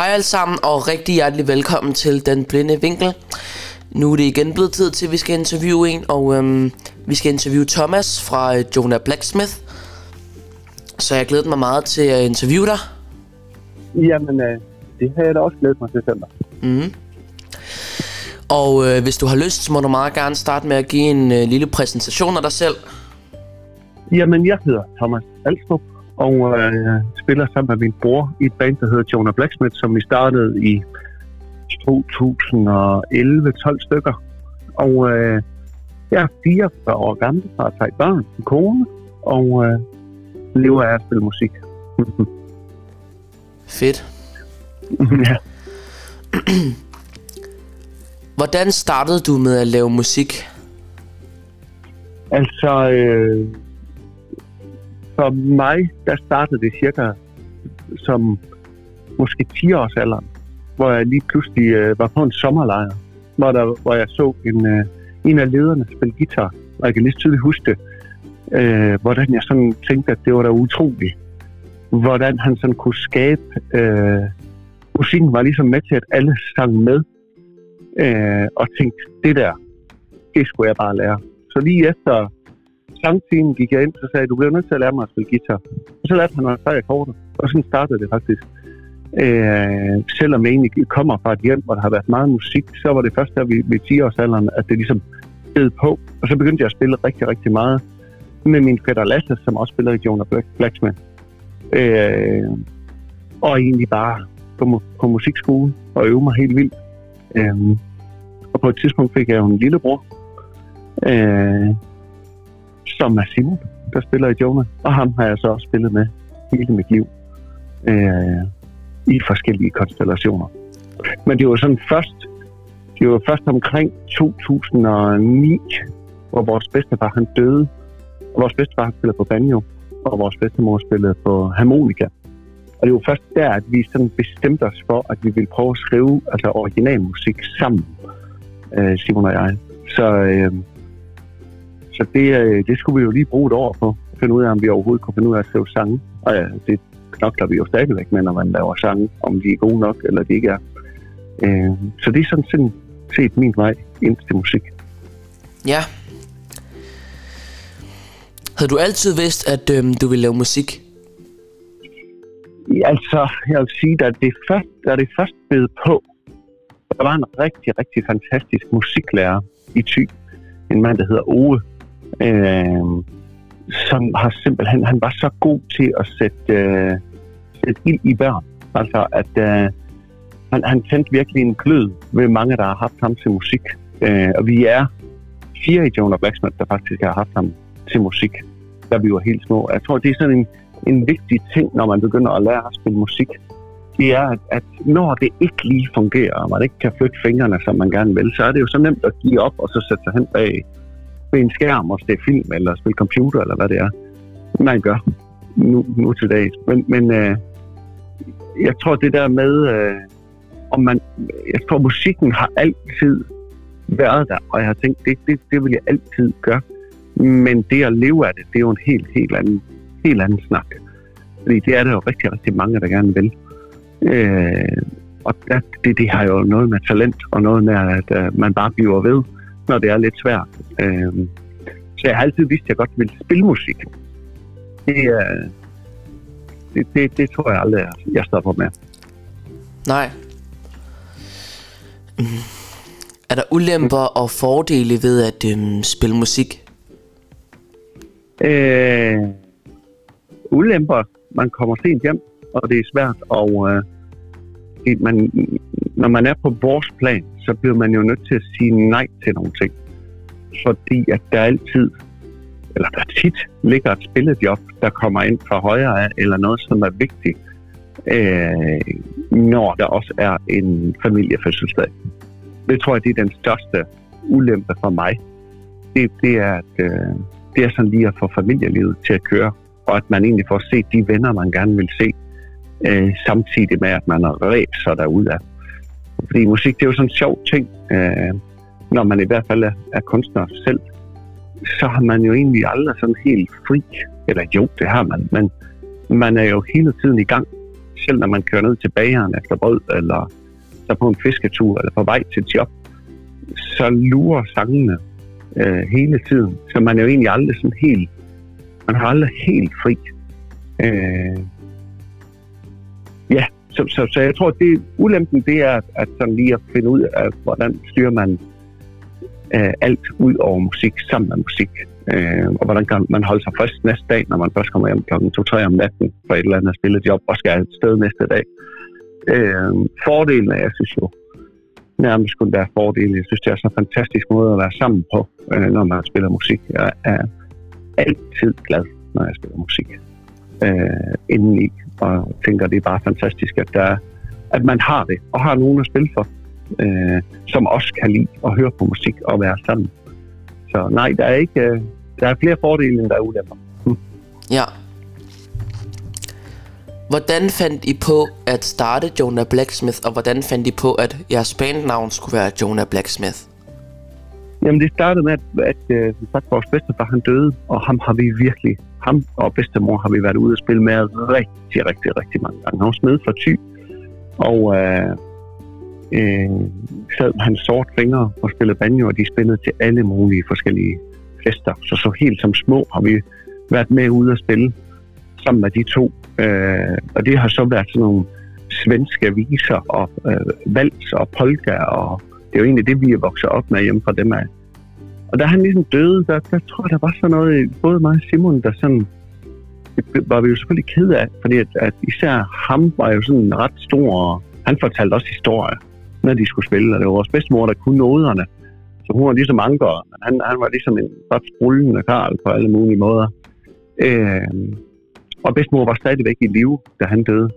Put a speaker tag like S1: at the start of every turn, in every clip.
S1: Hej alle sammen og rigtig hjertelig velkommen til Den Blinde Vinkel. Nu er det igen blevet tid til, at vi skal interviewe en, og øhm, vi skal interviewe Thomas fra øh, Jonah Blacksmith. Så jeg glæder mig meget til at interviewe dig.
S2: Jamen, øh, det har jeg da også glædet mig til selv.
S1: Mm. Og øh, hvis du har lyst, så må du meget gerne starte med at give en øh, lille præsentation af dig selv.
S2: Jamen, jeg hedder Thomas Alstrup, og øh, spiller sammen med min bror i et band, der hedder Jonah Blacksmith, som vi startede i 2011-12 stykker. Og øh, jeg er 44 år gammel, har tre børn, en kone, og øh, lever af at spille musik.
S1: Fedt.
S2: ja.
S1: Hvordan startede du med at lave musik?
S2: Altså, øh, for mig, der startede det cirka som måske 10 års alderen, hvor jeg lige pludselig øh, var på en sommerlejr, hvor, der, hvor jeg så en, øh, en af lederne spille guitar, og jeg kan lige tydeligt huske det, øh, hvordan jeg sådan tænkte, at det var da utroligt, hvordan han sådan kunne skabe, øh, musikken var ligesom med til, at alle sang med, øh, og tænkte, det der, det skulle jeg bare lære. Så lige efter sangtimen gik jeg ind, så sagde jeg, du bliver nødt til at lære mig at spille guitar. Og så lærte han mig tre akkorder, og sådan startede det faktisk. Øh, selvom jeg egentlig kommer fra et hjem, hvor der har været meget musik, så var det først der ved, ved 10-årsalderen, at det ligesom stod på. Og så begyndte jeg at spille rigtig, rigtig meget med min fætter Lasse, som også spiller i Jonah Black, Blacksmith. Øh, og egentlig bare på, på musikskole og øve mig helt vildt. Øh, og på et tidspunkt fik jeg jo en lillebror, øh, som er Simon, der spiller i Jonah. Og ham har jeg så også spillet med hele mit liv. Øh, I forskellige konstellationer. Men det var sådan først, det var først omkring 2009, hvor vores bedstefar han døde. Og vores bedstefar han spillede på banjo, og vores bedstemor spillede på harmonika. Og det var først der, at vi sådan bestemte os for, at vi ville prøve at skrive altså originalmusik sammen, øh, Simon og jeg. Så, øh, så det, øh, det skulle vi jo lige bruge et år på, at finde ud af, om vi overhovedet kunne finde ud af at skrive sange. Og ja, det knokler vi jo stadigvæk med, når man laver sange, om de er gode nok, eller de ikke er. Øh, så det er sådan, set min vej ind til musik.
S1: Ja. Havde du altid vidst, at øhm, du ville lave musik?
S2: Altså, jeg vil sige, at det først, da det først blev på, der var en rigtig, rigtig fantastisk musiklærer i Thy. En mand, der hedder Ove, øh, som har simpelthen, han var så god til at sætte, øh, sætte ild i børn. Altså, at øh, han, han tændte virkelig en glød ved mange, der har haft ham til musik. Øh, og vi er fire i Jonah Blacksmith, der faktisk har haft ham til musik, da vi var helt små. Jeg tror, det er sådan en, en vigtig ting, når man begynder at lære at spille musik. Det er, at, at når det ikke lige fungerer, og man ikke kan flytte fingrene, som man gerne vil, så er det jo så nemt at give op og så sætte sig hen bag ved en skærm og se film eller spille computer eller hvad det er, man gør nu, nu til dags. Men, men øh, jeg tror det der med, øh, om man, jeg tror musikken har altid været der, og jeg har tænkt, det, det, det vil jeg altid gøre. Men det at leve af det, det er jo en helt, helt anden, helt anden snak. Fordi det er der jo rigtig, rigtig mange, der gerne vil. Øh, og der, det, det har jo noget med talent, og noget med, at uh, man bare bliver ved, når det er lidt svært. Øh, så jeg har altid vidst, at jeg godt ville spille musik. Det, uh, det, det, det tror jeg aldrig, jeg stopper med.
S1: Nej. Er der ulemper og fordele ved at øhm, spille musik?
S2: Øh, ulemper. Man kommer sent hjem, og det er svært. Og øh, man, når man er på vores plan, så bliver man jo nødt til at sige nej til nogle ting. Fordi at der altid, eller der tit, ligger et spillejob, der kommer ind fra højre af, eller noget, som er vigtigt, øh, når der også er en familiefødselsdag. Det tror jeg, det er den største ulempe for mig. Det, det er, at øh, det er sådan lige at få familielivet til at køre, og at man egentlig får set de venner, man gerne vil se, øh, samtidig med, at man har ræbt sig derudad. Fordi musik, det er jo sådan en sjov ting, øh, når man i hvert fald er, er kunstner selv, så har man jo egentlig aldrig sådan helt fri, eller jo, det har man, men man er jo hele tiden i gang. selv når man kører ned til bageren efter brød, eller så på en fisketur, eller på vej til job, så lurer sangene øh, hele tiden. Så man er jo egentlig aldrig sådan helt, man har aldrig helt fri. Øh, ja, så, så, så jeg tror, at det, ulempen det er, at sådan lige at finde ud af, hvordan styrer man øh, alt ud over musik, sammen med musik. Øh, og hvordan kan man holde sig frisk næste dag, når man først kommer hjem klokken 2-3 om natten for et eller andet spillejob og skal et sted næste dag. Øh, fordelen er, jeg synes jo, nærmest kun være fordelen. Jeg synes, det er så en fantastisk måde at være sammen på, øh, når man spiller musik. Jeg er altid glad, når jeg spiller musik øh, indeni, og tænker, det er bare fantastisk, at, der, at man har det, og har nogen at spille for, øh, som også kan lide at høre på musik og være sammen. Så nej, der er ikke øh, der er flere fordele, end der er ulemper. Hm.
S1: Ja. Hvordan fandt I på at starte Jonah Blacksmith, og hvordan fandt I på, at jeres bandnavn skulle være Jonah Blacksmith?
S2: Jamen, det startede med, at, at øh, at sagt, vores bedstefar han døde, og ham har vi virkelig, ham og bedstemor har vi været ude og spille med rigtig, rigtig, rigtig mange gange. Han var smed for ty, og øh, øh, sad med hans sort fingre og spillede banjo, og de spillede til alle mulige forskellige fester. Så så helt som små har vi været med ude at spille sammen med de to. Øh, og det har så været sådan nogle svenske viser og øh, vals og polka, og det er jo egentlig det, vi er vokset op med hjemme fra dem af. Og da han ligesom døde, der, der tror jeg, der var sådan noget, både mig og Simon, der sådan, det var vi jo selvfølgelig ked af, fordi at, at især ham var jo sådan ret stor, og han fortalte også historier, når de skulle spille, og det var vores bedstemor, der kunne noderne. Så hun var ligesom anker, men han, han var ligesom en ret sprullende karl på alle mulige måder. Øh, og bedstemor var stadigvæk i live, da han døde.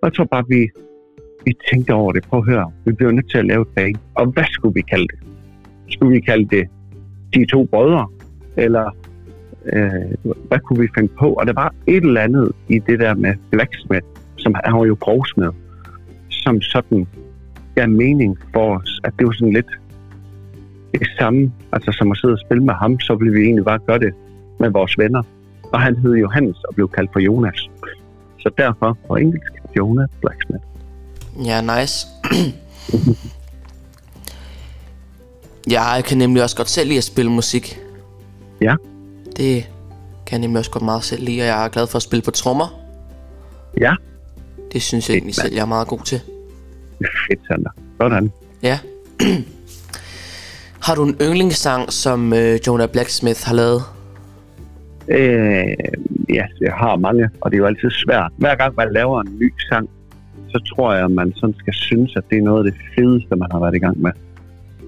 S2: Og jeg tror bare, vi, vi tænkte over det. Prøv at høre, vi bliver nødt til at lave et bag. Og hvad skulle vi kalde det? Skulle vi kalde det de to brødre? Eller øh, hvad kunne vi finde på? Og der var et eller andet i det der med blacksmith, som han var jo provsmed, som sådan gav mening for os, at det var sådan lidt det samme, altså som at sidde og spille med ham, så ville vi egentlig bare gøre det med vores venner. Og han hed Johannes og blev kaldt for Jonas. Så derfor på engelsk, Jonas Blacksmith.
S1: Ja, nice. jeg kan nemlig også godt selv lide at spille musik.
S2: Ja.
S1: Det kan jeg nemlig også godt meget selv lide, og jeg er glad for at spille på trommer.
S2: Ja.
S1: Det synes jeg egentlig selv, jeg er meget god til.
S2: Fedt, Sander. Sådan.
S1: Ja. har du en yndlingssang, som øh, Jonah Blacksmith har lavet?
S2: Øh, ja, jeg har mange, og det er jo altid svært. Hver gang man laver en ny sang, så tror jeg, at man sådan skal synes, at det er noget af det fedeste, man har været i gang med.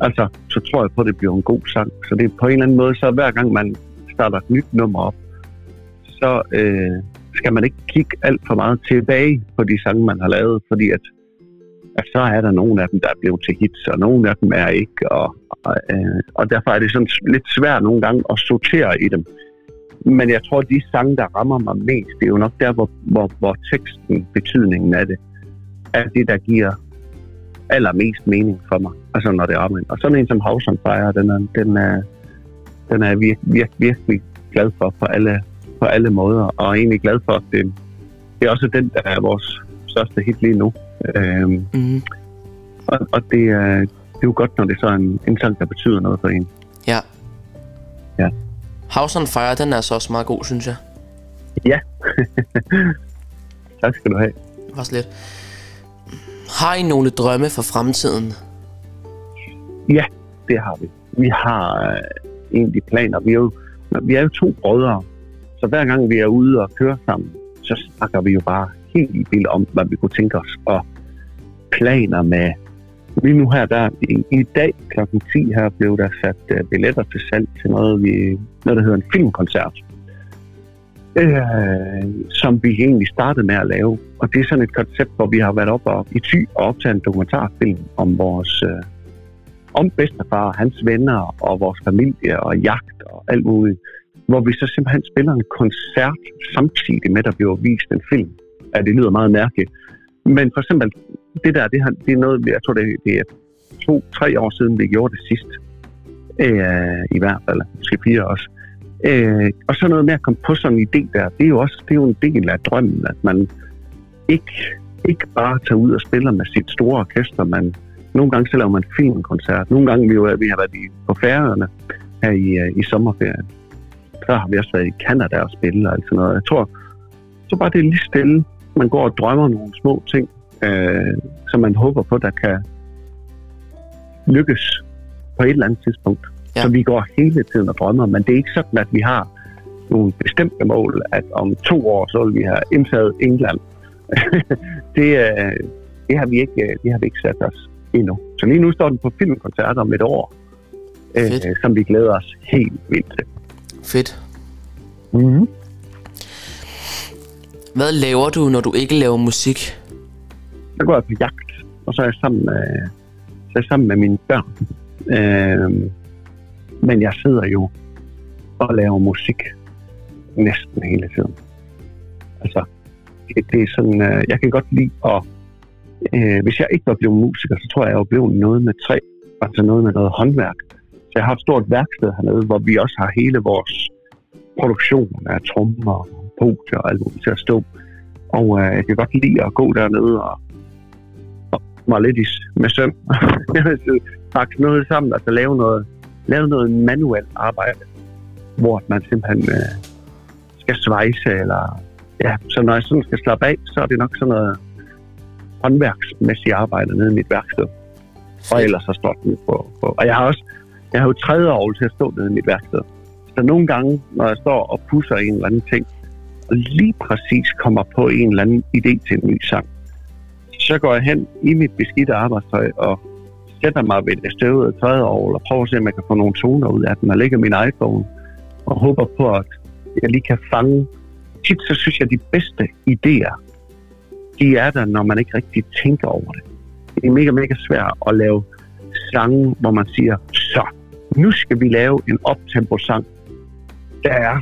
S2: Altså, så tror jeg på, at det bliver en god sang. Så det er på en eller anden måde, så hver gang man starter et nyt nummer op, så øh, skal man ikke kigge alt for meget tilbage på de sange, man har lavet, fordi at, at så er der nogle af dem, der er blevet til hits, og nogle af dem er ikke, og, og, øh, og derfor er det sådan lidt svært nogle gange at sortere i dem. Men jeg tror, at de sange, der rammer mig mest, det er jo nok der, hvor, hvor, hvor teksten, betydningen af det, er det, der giver allermest mening for mig, altså når det er omvendt. Og sådan en som House on Fire, den er, den er, den er jeg virkelig, virkelig, virkelig glad for på alle, på alle måder, og egentlig glad for, at det, det er også den, der er vores største hit lige nu. Øhm,
S1: Mm.
S2: og, og det, er, det er jo godt, når det er så en, en sang, der betyder noget for en.
S1: Ja.
S2: Ja.
S1: House on Fire, den er så også meget god, synes jeg.
S2: Ja. tak skal du have.
S1: Det var så lidt. Har I nogle drømme for fremtiden?
S2: Ja, det har vi. Vi har øh, egentlig planer. Vi er, jo, vi er jo to brødre, så hver gang vi er ude og kører sammen, så snakker vi jo bare helt vildt om, hvad vi kunne tænke os, og planer med. Lige nu her, der, i, i dag kl. 10 her, blev der sat øh, billetter til salg til noget, vi, noget, der hedder en filmkoncert. Øh, som vi egentlig startede med at lave. Og det er sådan et koncept, hvor vi har været op og, i ty og optaget en dokumentarfilm om vores øh, om bedstefar, hans venner og vores familie og jagt og alt muligt. Hvor vi så simpelthen spiller en koncert samtidig med, at der bliver vist en film. Ja, det lyder meget mærkeligt. Men for eksempel, det der, det, har, det er noget, jeg tror, det, det er to-tre år siden, vi gjorde det sidst. Øh, I hvert fald, måske fire også. Øh, og så noget med at komme på sådan en idé der, det er jo også det er jo en del af drømmen, at man ikke ikke bare tager ud og spiller med sit store orkester, Man, nogle gange så laver man filmkoncert. Nogle gange vi, jo, vi har været i, på færøerne her i, øh, i sommerferien. Så har vi også været i Canada og spille og alt sådan noget. Jeg tror, så bare det er lige stille. Man går og drømmer nogle små ting, øh, som man håber på, der kan lykkes på et eller andet tidspunkt. Ja. Så vi går hele tiden og drømmer, men det er ikke sådan, at vi har nogle bestemte mål, at om to år, så vil vi have indtaget England. det, øh, det, har vi ikke, det har vi ikke sat os endnu. Så lige nu står den på filmkoncert om et år, øh, som vi glæder os helt vildt til.
S1: Fedt. Mm-hmm. Hvad laver du, når du ikke laver musik?
S2: Så går jeg på jagt, og så er jeg sammen med, så er jeg sammen med mine børn. Øh, men jeg sidder jo og laver musik næsten hele tiden. Altså, det, det er sådan, øh, jeg kan godt lide at... Øh, hvis jeg ikke var blevet musiker, så tror jeg, jeg var blevet noget med træ, altså noget med noget håndværk. Så jeg har et stort værksted hernede, hvor vi også har hele vores produktion af trommer og podier og alt muligt til at stå. Og øh, jeg kan godt lide at gå dernede og, og mig lidt i, med søm. Pakke noget sammen, altså lave noget, lave noget manuelt arbejde, hvor man simpelthen øh, skal svejse, eller ja, så når jeg sådan skal slappe af, så er det nok sådan noget håndværksmæssigt arbejde nede i mit værksted. Og ellers så står den på, på. Og jeg har også, jeg har jo tredje år til at stå nede i mit værksted. Så nogle gange, når jeg står og pusser en eller anden ting, og lige præcis kommer på en eller anden idé til en ny sang, så går jeg hen i mit beskidte arbejdstøj og sætter mig ved det støvede tredje og prøver at se, om jeg kan få nogle toner ud af den, og lægger min iPhone og håber på, at jeg lige kan fange. Tit så synes jeg, at de bedste idéer, de er der, når man ikke rigtig tænker over det. Det er mega, mega svært at lave sange, hvor man siger, så, nu skal vi lave en optempo-sang, der er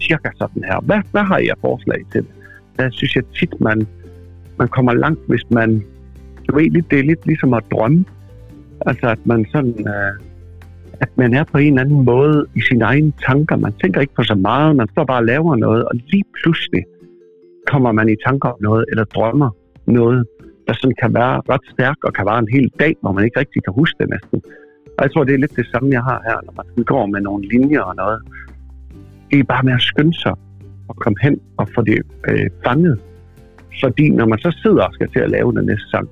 S2: cirka sådan her. Hvad, hvad har jeg forslag til det? Der synes jeg tit, man, man kommer langt, hvis man... Du ved, det er lidt ligesom at drømme. Altså, at man sådan... Øh, at man er på en eller anden måde i sine egne tanker. Man tænker ikke på så meget, man står bare og laver noget, og lige pludselig kommer man i tanker om noget, eller drømmer noget, der sådan kan være ret stærk, og kan være en hel dag, hvor man ikke rigtig kan huske det næsten. Og jeg tror, det er lidt det samme, jeg har her, når man går med nogle linjer og noget. Det er bare med at skynde sig og komme hen og få det øh, fanget. Fordi når man så sidder og skal til at lave den næste sang,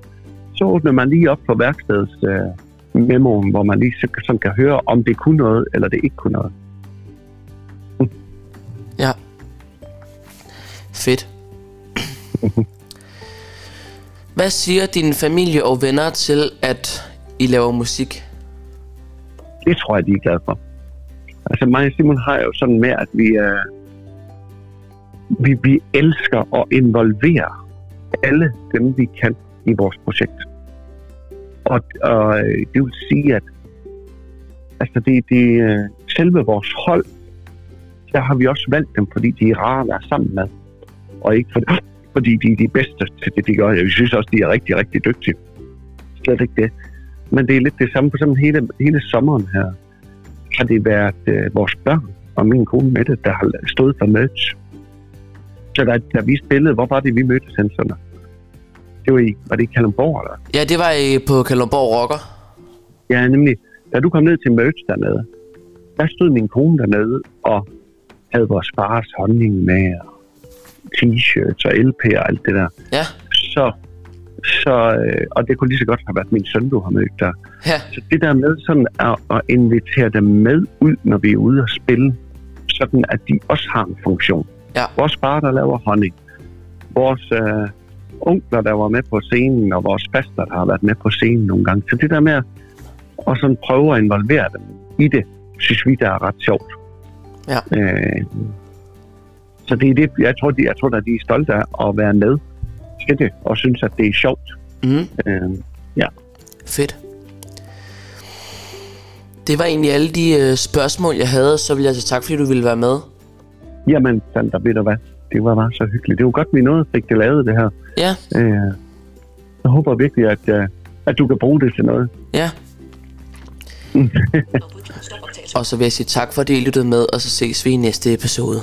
S2: så åbner man lige op på værkstedets øh, memoen, hvor man lige sådan kan høre, om det kunne noget, eller det ikke kunne noget.
S1: Ja. Fedt. Hvad siger din familie og venner til, at I laver musik?
S2: Det tror jeg, de er glade for. Altså mig og Simon har jo sådan med, at vi, uh, vi, vi elsker at involvere alle dem, vi kan i vores projekt. Og, og øh, det vil sige, at altså det, det, øh, selve vores hold, der har vi også valgt dem, fordi de er rare at være sammen med. Og ikke fordi, fordi de er de bedste til det, de gør. Jeg synes også, de er rigtig, rigtig dygtige. Slet ikke det. Men det er lidt det samme For sådan hele, hele sommeren her. Har det været øh, vores børn og min kone Mette, der har stået for merch. Så da, da vi spillede, hvor var det, vi mødtes hen sådan? Det var i, var det i Kalundborg, eller?
S1: Ja, det var i, på Kalundborg Rocker.
S2: Ja, nemlig. Da du kom ned til merch dernede, der stod min kone dernede og havde vores fars honning med, og t-shirts og LP og alt det der.
S1: Ja.
S2: Så, så øh, og det kunne lige så godt have været min søn, du har mødt der.
S1: Ja.
S2: Så det der med sådan at, at invitere dem med ud, når vi er ude og spille, sådan at de også har en funktion.
S1: Ja.
S2: Vores far, der laver honning. Vores øh, onkler, der var med på scenen, og vores faster, der har været med på scenen nogle gange. Så det der med at sådan prøve at involvere dem i det, synes vi, der er ret sjovt.
S1: Ja.
S2: Øh, så det er det, jeg tror, de, jeg tror, at de er stolte af at være med til det, og synes, at det er sjovt.
S1: Mm.
S2: Øh, ja.
S1: Fedt. Det var egentlig alle de øh, spørgsmål, jeg havde. Så vil jeg sige tak, fordi du ville være med.
S2: Jamen, Sandra, ved du hvad? Det var bare så hyggeligt. Det var godt, vi nåede fik det lavet, det her.
S1: Ja.
S2: Øh, jeg håber virkelig, at, uh, at du kan bruge det til noget.
S1: Ja. og så vil jeg sige tak, fordi I lyttede med, og så ses vi i næste episode.